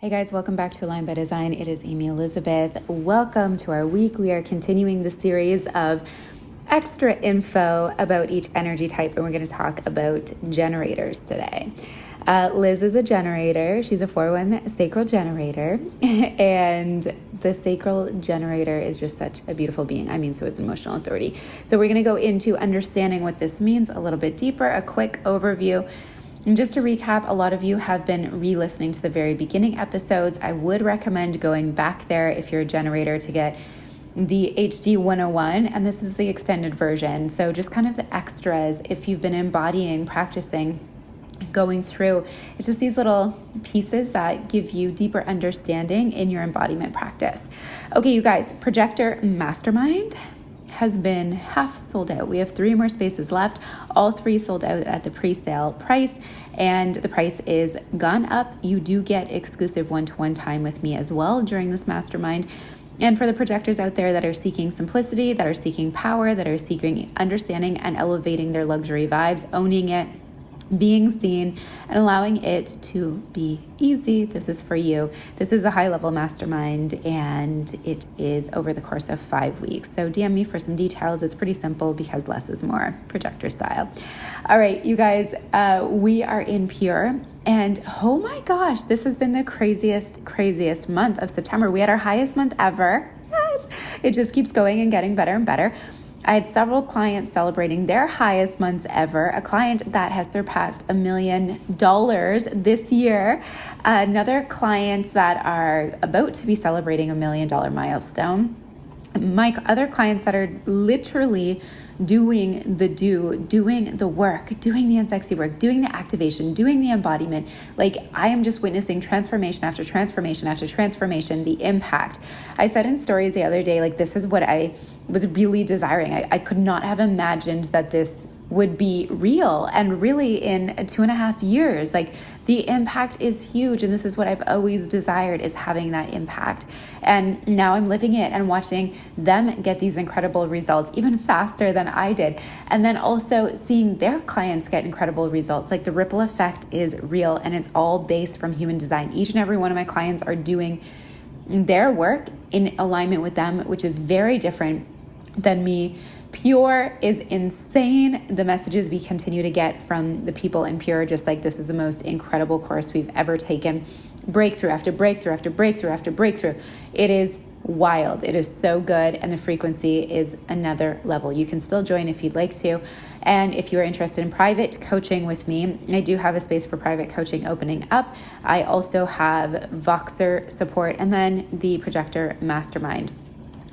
Hey guys, welcome back to Align by Design. It is Amy Elizabeth. Welcome to our week. We are continuing the series of extra info about each energy type, and we're going to talk about generators today. Uh, Liz is a generator. She's a 4 1 sacral generator. and the sacral generator is just such a beautiful being. I mean, so it's emotional authority. So, we're going to go into understanding what this means a little bit deeper, a quick overview and just to recap, a lot of you have been re listening to the very beginning episodes. I would recommend going back there if you're a generator to get the HD 101, and this is the extended version. So, just kind of the extras if you've been embodying, practicing, going through. It's just these little pieces that give you deeper understanding in your embodiment practice. Okay, you guys, Projector Mastermind has been half sold out. We have three more spaces left. All three sold out at the pre sale price, and the price is gone up. You do get exclusive one to one time with me as well during this mastermind. And for the projectors out there that are seeking simplicity, that are seeking power, that are seeking understanding and elevating their luxury vibes, owning it, being seen and allowing it to be easy. This is for you. This is a high level mastermind and it is over the course of five weeks. So DM me for some details. It's pretty simple because less is more, projector style. All right, you guys, uh, we are in Pure. And oh my gosh, this has been the craziest, craziest month of September. We had our highest month ever. Yes, it just keeps going and getting better and better. I had several clients celebrating their highest months ever. A client that has surpassed a million dollars this year. Another clients that are about to be celebrating a million dollar milestone. My other clients that are literally doing the do, doing the work, doing the unsexy work, doing the activation, doing the embodiment. Like I am just witnessing transformation after transformation after transformation, the impact. I said in stories the other day, like, this is what I was really desiring. I, I could not have imagined that this would be real and really in two and a half years. Like the impact is huge and this is what i've always desired is having that impact. And now i'm living it and watching them get these incredible results even faster than i did. And then also seeing their clients get incredible results. Like the ripple effect is real and it's all based from human design. Each and every one of my clients are doing their work in alignment with them which is very different than me Pure is insane. The messages we continue to get from the people in Pure, just like this is the most incredible course we've ever taken. Breakthrough after breakthrough after breakthrough after breakthrough. It is wild. It is so good, and the frequency is another level. You can still join if you'd like to. And if you are interested in private coaching with me, I do have a space for private coaching opening up. I also have Voxer support and then the Projector Mastermind.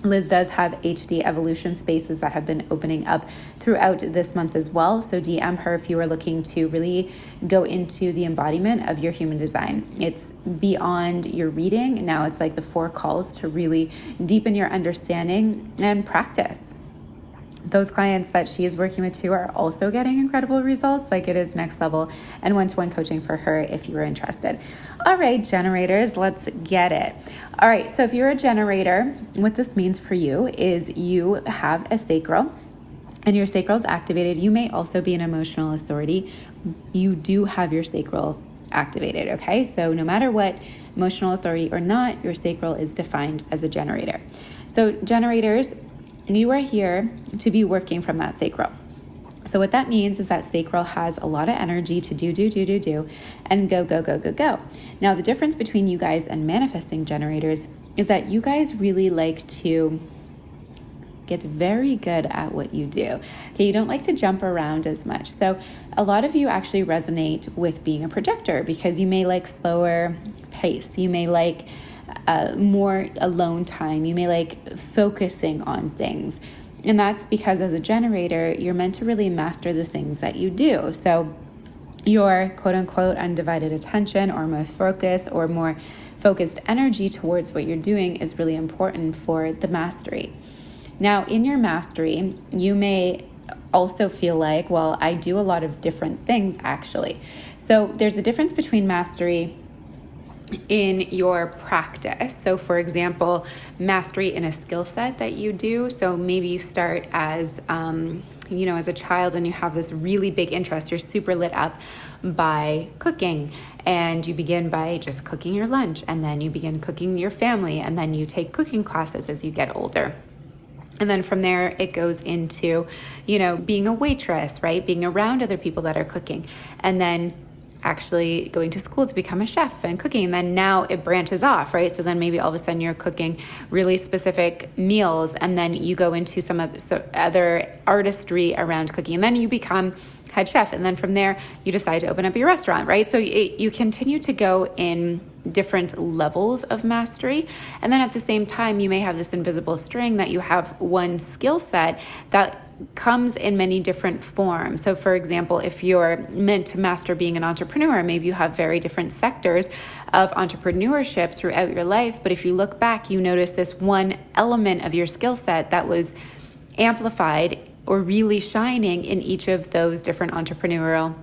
Liz does have HD evolution spaces that have been opening up throughout this month as well. So DM her if you are looking to really go into the embodiment of your human design. It's beyond your reading. Now it's like the four calls to really deepen your understanding and practice those clients that she is working with too are also getting incredible results. Like it is next level and one to one coaching for her if you are interested. All right, generators, let's get it. All right, so if you're a generator, what this means for you is you have a sacral and your sacral is activated. You may also be an emotional authority. You do have your sacral activated, okay? So no matter what, emotional authority or not, your sacral is defined as a generator. So, generators, you are here to be working from that sacral. So, what that means is that sacral has a lot of energy to do, do, do, do, do, and go, go, go, go, go. Now, the difference between you guys and manifesting generators is that you guys really like to get very good at what you do. Okay, you don't like to jump around as much. So, a lot of you actually resonate with being a projector because you may like slower pace. You may like uh, more alone time. You may like focusing on things. And that's because as a generator, you're meant to really master the things that you do. So, your quote unquote undivided attention or more focus or more focused energy towards what you're doing is really important for the mastery. Now, in your mastery, you may also feel like, well, I do a lot of different things actually. So, there's a difference between mastery in your practice. So, for example, mastery in a skill set that you do. So, maybe you start as, um, you know, as a child and you have this really big interest, you're super lit up by cooking and you begin by just cooking your lunch and then you begin cooking your family and then you take cooking classes as you get older. And then from there, it goes into, you know, being a waitress, right? Being around other people that are cooking. And then actually going to school to become a chef and cooking. And then now it branches off, right? So then maybe all of a sudden you're cooking really specific meals and then you go into some of other artistry around cooking. And then you become head chef. And then from there, you decide to open up your restaurant, right? So it, you continue to go in different levels of mastery. And then at the same time, you may have this invisible string that you have one skill set that comes in many different forms. So, for example, if you're meant to master being an entrepreneur, maybe you have very different sectors of entrepreneurship throughout your life. But if you look back, you notice this one element of your skill set that was amplified or really shining in each of those different entrepreneurial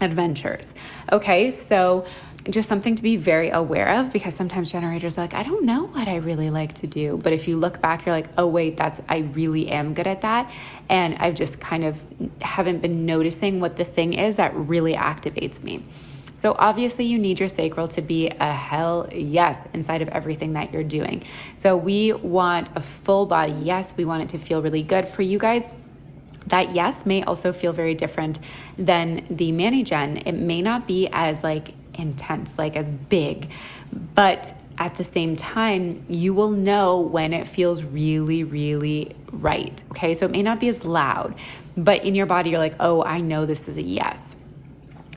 adventures. Okay, so just something to be very aware of because sometimes generators are like, I don't know what I really like to do. But if you look back, you're like, oh, wait, that's, I really am good at that. And I've just kind of haven't been noticing what the thing is that really activates me. So, obviously, you need your sacral to be a hell yes inside of everything that you're doing. So, we want a full body yes. We want it to feel really good for you guys that yes may also feel very different than the mani gen it may not be as like intense, like as big. But at the same time, you will know when it feels really, really right. Okay, so it may not be as loud, but in your body, you're like, oh, I know this is a yes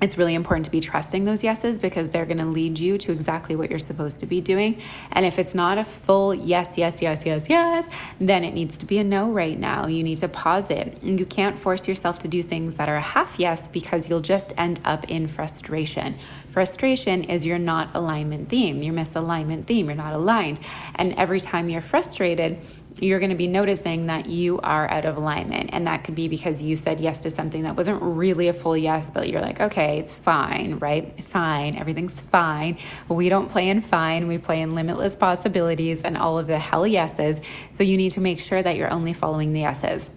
it's really important to be trusting those yeses because they're going to lead you to exactly what you're supposed to be doing. And if it's not a full yes, yes, yes, yes, yes, then it needs to be a no right now. You need to pause it. You can't force yourself to do things that are a half yes because you'll just end up in frustration. Frustration is your not alignment theme, your misalignment theme, you're not aligned. And every time you're frustrated, you're going to be noticing that you are out of alignment. And that could be because you said yes to something that wasn't really a full yes, but you're like, okay, it's fine, right? Fine. Everything's fine. We don't play in fine. We play in limitless possibilities and all of the hell yeses. So you need to make sure that you're only following the yeses.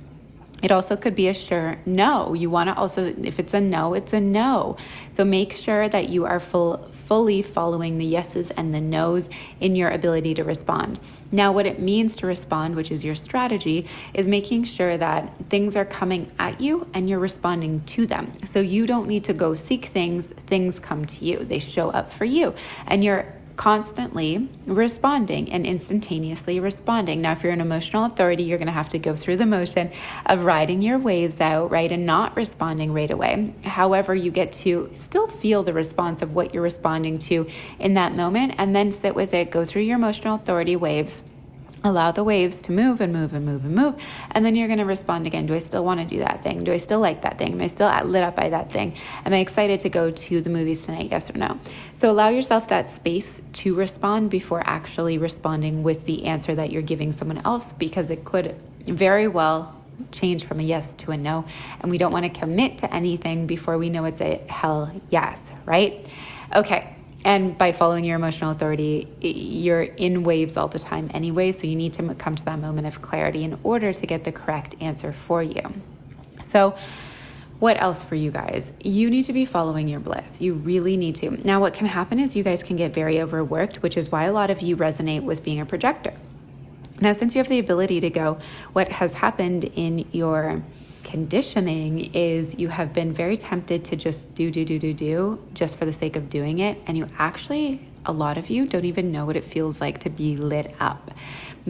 It also could be a sure no. You want to also, if it's a no, it's a no. So make sure that you are full, fully following the yeses and the nos in your ability to respond. Now, what it means to respond, which is your strategy, is making sure that things are coming at you and you're responding to them. So you don't need to go seek things, things come to you, they show up for you. And you're constantly responding and instantaneously responding. Now, if you're an emotional authority, you're going to have to go through the motion of riding your waves out, right, and not responding right away. However, you get to still feel the response of what you're responding to in that moment and then sit with it, go through your emotional authority waves allow the waves to move and move and move and move and then you're going to respond again. Do i still want to do that thing? Do i still like that thing? Am i still lit up by that thing? Am i excited to go to the movies tonight yes or no? So allow yourself that space to respond before actually responding with the answer that you're giving someone else because it could very well change from a yes to a no and we don't want to commit to anything before we know it's a hell yes right? Okay and by following your emotional authority, you're in waves all the time anyway. So you need to come to that moment of clarity in order to get the correct answer for you. So, what else for you guys? You need to be following your bliss. You really need to. Now, what can happen is you guys can get very overworked, which is why a lot of you resonate with being a projector. Now, since you have the ability to go, what has happened in your conditioning is you have been very tempted to just do, do, do, do, do just for the sake of doing it. And you actually a lot of you don't even know what it feels like to be lit up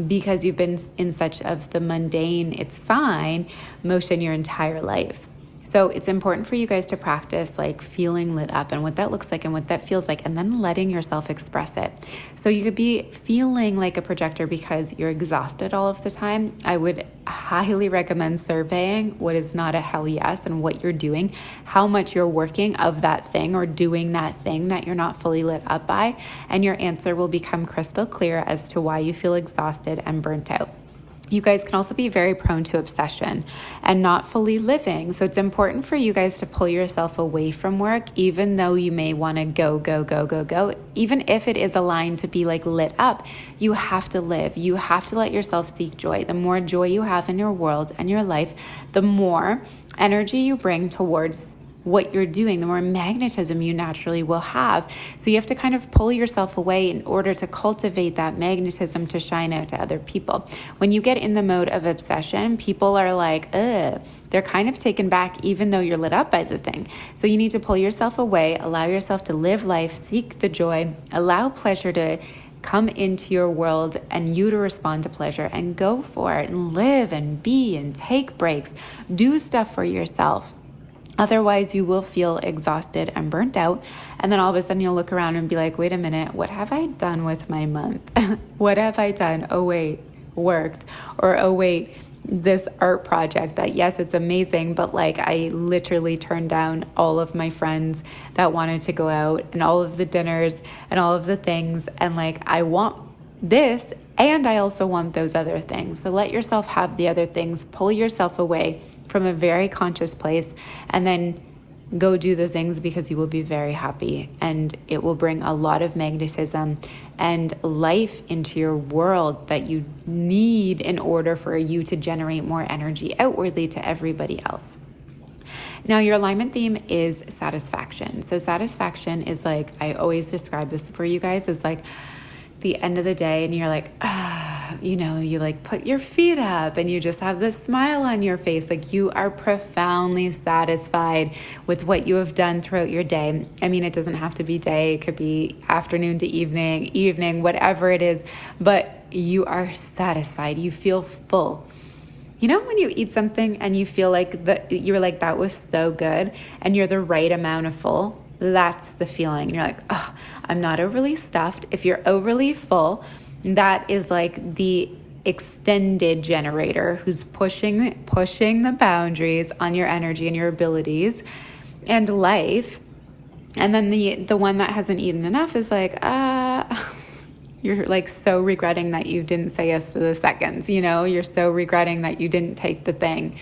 because you've been in such of the mundane, it's fine motion your entire life. So it's important for you guys to practice like feeling lit up and what that looks like and what that feels like, and then letting yourself express it. So you could be feeling like a projector because you're exhausted all of the time. I would highly recommend surveying what is not a hell yes and what you're doing, how much you're working of that thing or doing that thing that you're not fully lit up by, and your answer will become crystal clear as to why you feel exhausted and burnt out. You guys can also be very prone to obsession and not fully living. So it's important for you guys to pull yourself away from work, even though you may want to go, go, go, go, go. Even if it is aligned to be like lit up, you have to live. You have to let yourself seek joy. The more joy you have in your world and your life, the more energy you bring towards what you're doing, the more magnetism you naturally will have. So you have to kind of pull yourself away in order to cultivate that magnetism to shine out to other people. When you get in the mode of obsession, people are like, ugh, they're kind of taken back even though you're lit up by the thing. So you need to pull yourself away, allow yourself to live life, seek the joy, allow pleasure to come into your world and you to respond to pleasure and go for it and live and be and take breaks. Do stuff for yourself Otherwise, you will feel exhausted and burnt out. And then all of a sudden, you'll look around and be like, wait a minute, what have I done with my month? what have I done? Oh, wait, worked. Or, oh, wait, this art project that, yes, it's amazing, but like I literally turned down all of my friends that wanted to go out and all of the dinners and all of the things. And like, I want this and I also want those other things. So let yourself have the other things, pull yourself away from a very conscious place and then go do the things because you will be very happy and it will bring a lot of magnetism and life into your world that you need in order for you to generate more energy outwardly to everybody else. Now, your alignment theme is satisfaction. So, satisfaction is like, I always describe this for you guys as like the end of the day, and you're like, ah you know, you like put your feet up and you just have this smile on your face. Like you are profoundly satisfied with what you have done throughout your day. I mean, it doesn't have to be day, it could be afternoon to evening, evening, whatever it is, but you are satisfied. You feel full. You know when you eat something and you feel like that you're like that was so good and you're the right amount of full? That's the feeling. You're like, oh, I'm not overly stuffed. If you're overly full, that is like the extended generator who's pushing pushing the boundaries on your energy and your abilities and life. And then the the one that hasn't eaten enough is like uh you're like so regretting that you didn't say yes to the seconds you know? You're so regretting that you didn't take the thing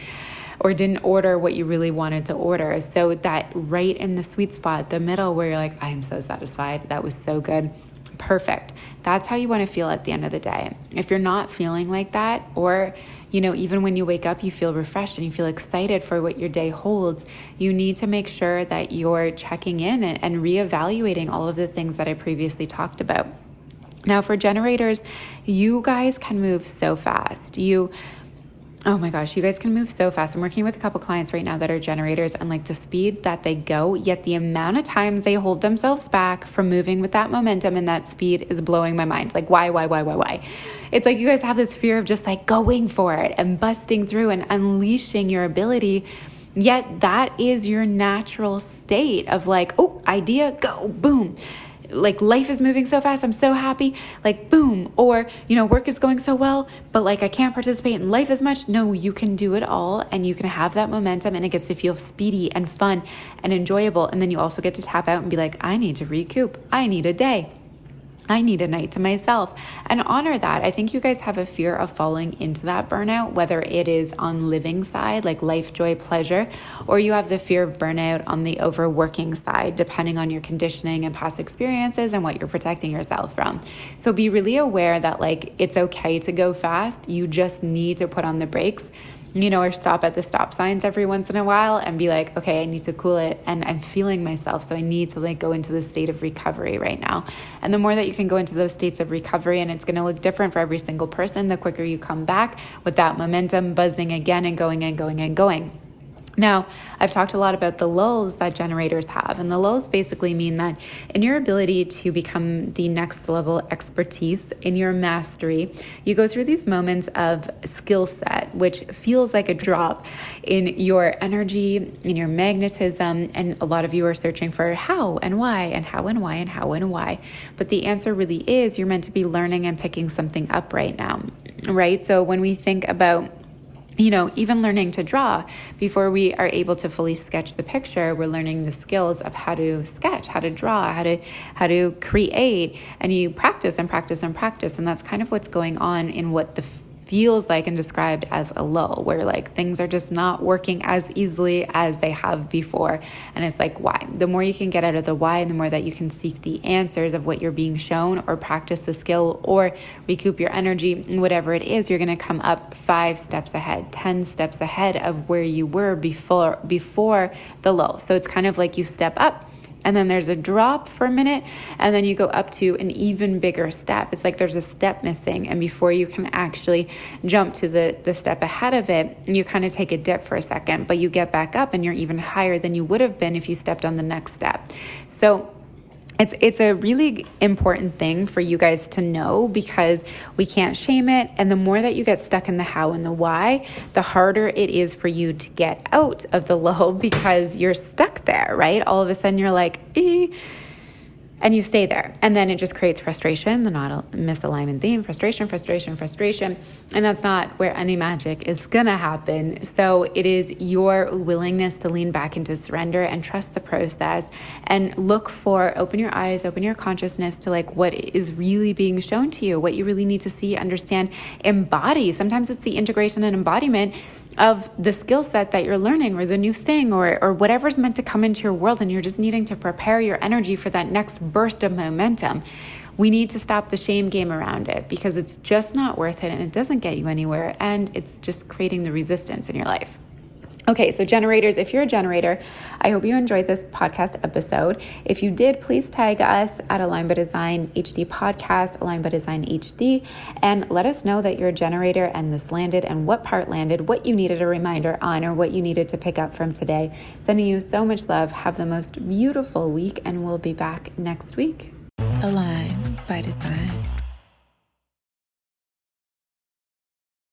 or didn't order what you really wanted to order. So that right in the sweet spot the middle where you're like i am so satisfied. That was so good perfect. That's how you want to feel at the end of the day. If you're not feeling like that, or you know, even when you wake up, you feel refreshed and you feel excited for what your day holds, you need to make sure that you're checking in and, and reevaluating all of the things that I previously talked about. Now, for generators, you guys can move so fast. You Oh my gosh, you guys can move so fast. I'm working with a couple clients right now that are generators and like the speed that they go, yet the amount of times they hold themselves back from moving with that momentum and that speed is blowing my mind. Like, why, why, why, why, why? It's like you guys have this fear of just like going for it and busting through and unleashing your ability. Yet that is your natural state of like, oh, idea, go, boom like life is moving so fast i'm so happy like boom or you know work is going so well but like i can't participate in life as much. No you can do it all and you can have that momentum and it gets to feel speedy and fun and enjoyable and then you also get to tap out and be like i need to recoup. I need a day I need a night to myself and honor that. I think you guys have a fear of falling into that burnout, whether it is on living side, like life, joy, pleasure, or you have the fear of burnout on the overworking side, depending on your conditioning and past experiences and what you're protecting yourself from. So be really aware that like it's okay to go fast. You just need to put on the brakes you know, or stop at the stop signs every once in a while and be like, okay, I need to cool it and I'm feeling myself. So I need to like go into the state of recovery right now. And the more that you can go into those states of recovery, and it's going to look different for every single person, the quicker you come back with that momentum buzzing again and going and going and going. Now, I've talked a lot about the lulls that generators have, and the lulls basically mean that in your ability to become the next level expertise in your mastery, you go through these moments of skill set, which feels like a drop in your energy, in your magnetism, and a lot of you are searching for how and why, and how and why, and how and why. But the answer really is you're meant to be learning and picking something up right now, right? So when we think about you know, even learning to draw before we are able to fully sketch the picture, we're learning the skills of how to sketch, how to draw, how to how to create, and you practice and practice and practice, and that's kind of what's going on in what the feels like and described as a lull, where like things are just not working as easily as they have before. And it's like, why? The more you can get out of the why, the more that you can seek the answers of what you're being shown, or practice the skill, or recoup your energy, whatever it is, you're going to come up five steps ahead, 10 steps ahead of where you were before, before the lull. So it's kind of like you step up and then there's a drop for a minute and then you go up to an even bigger step. It's like there's a step missing and before you can actually jump to the the step ahead of it you kind of take a dip for a second but you get back up and you're even higher than you would have been if you stepped on the next step. So it's it's a really important thing for you guys to know because we can't shame it. And the more that you get stuck in the how and the why the harder it is for you to get out of the lull because you're stuck there right? All of a sudden you're like eh and you stay there. And then it just creates frustration, the not misalignment theme, frustration, frustration, frustration. And that's not where any magic is gonna happen. So it is your willingness to lean back into surrender and trust the process and look for, open your eyes, open your consciousness to like what is really being shown to you, what you really need to see, understand, embody. Sometimes it's the integration and embodiment of the skill set that you're learning or the new thing or, or whatever's meant to come into your world and you're just needing to prepare your energy for that next burst of momentum. We need to stop the shame game around it because it's just not worth it and it doesn't get you anywhere and it's just creating the resistance in your life. Okay, so generators, if you're a generator, I hope you enjoyed this podcast episode. If you did, please tag us at Align by Design HD podcast, Align by Design HD, and let us know that you're a generator and this landed and what part landed, what you needed a reminder on, or what you needed to pick up from today. Sending you so much love. Have the most beautiful week, and we'll be back next week. Align by Design.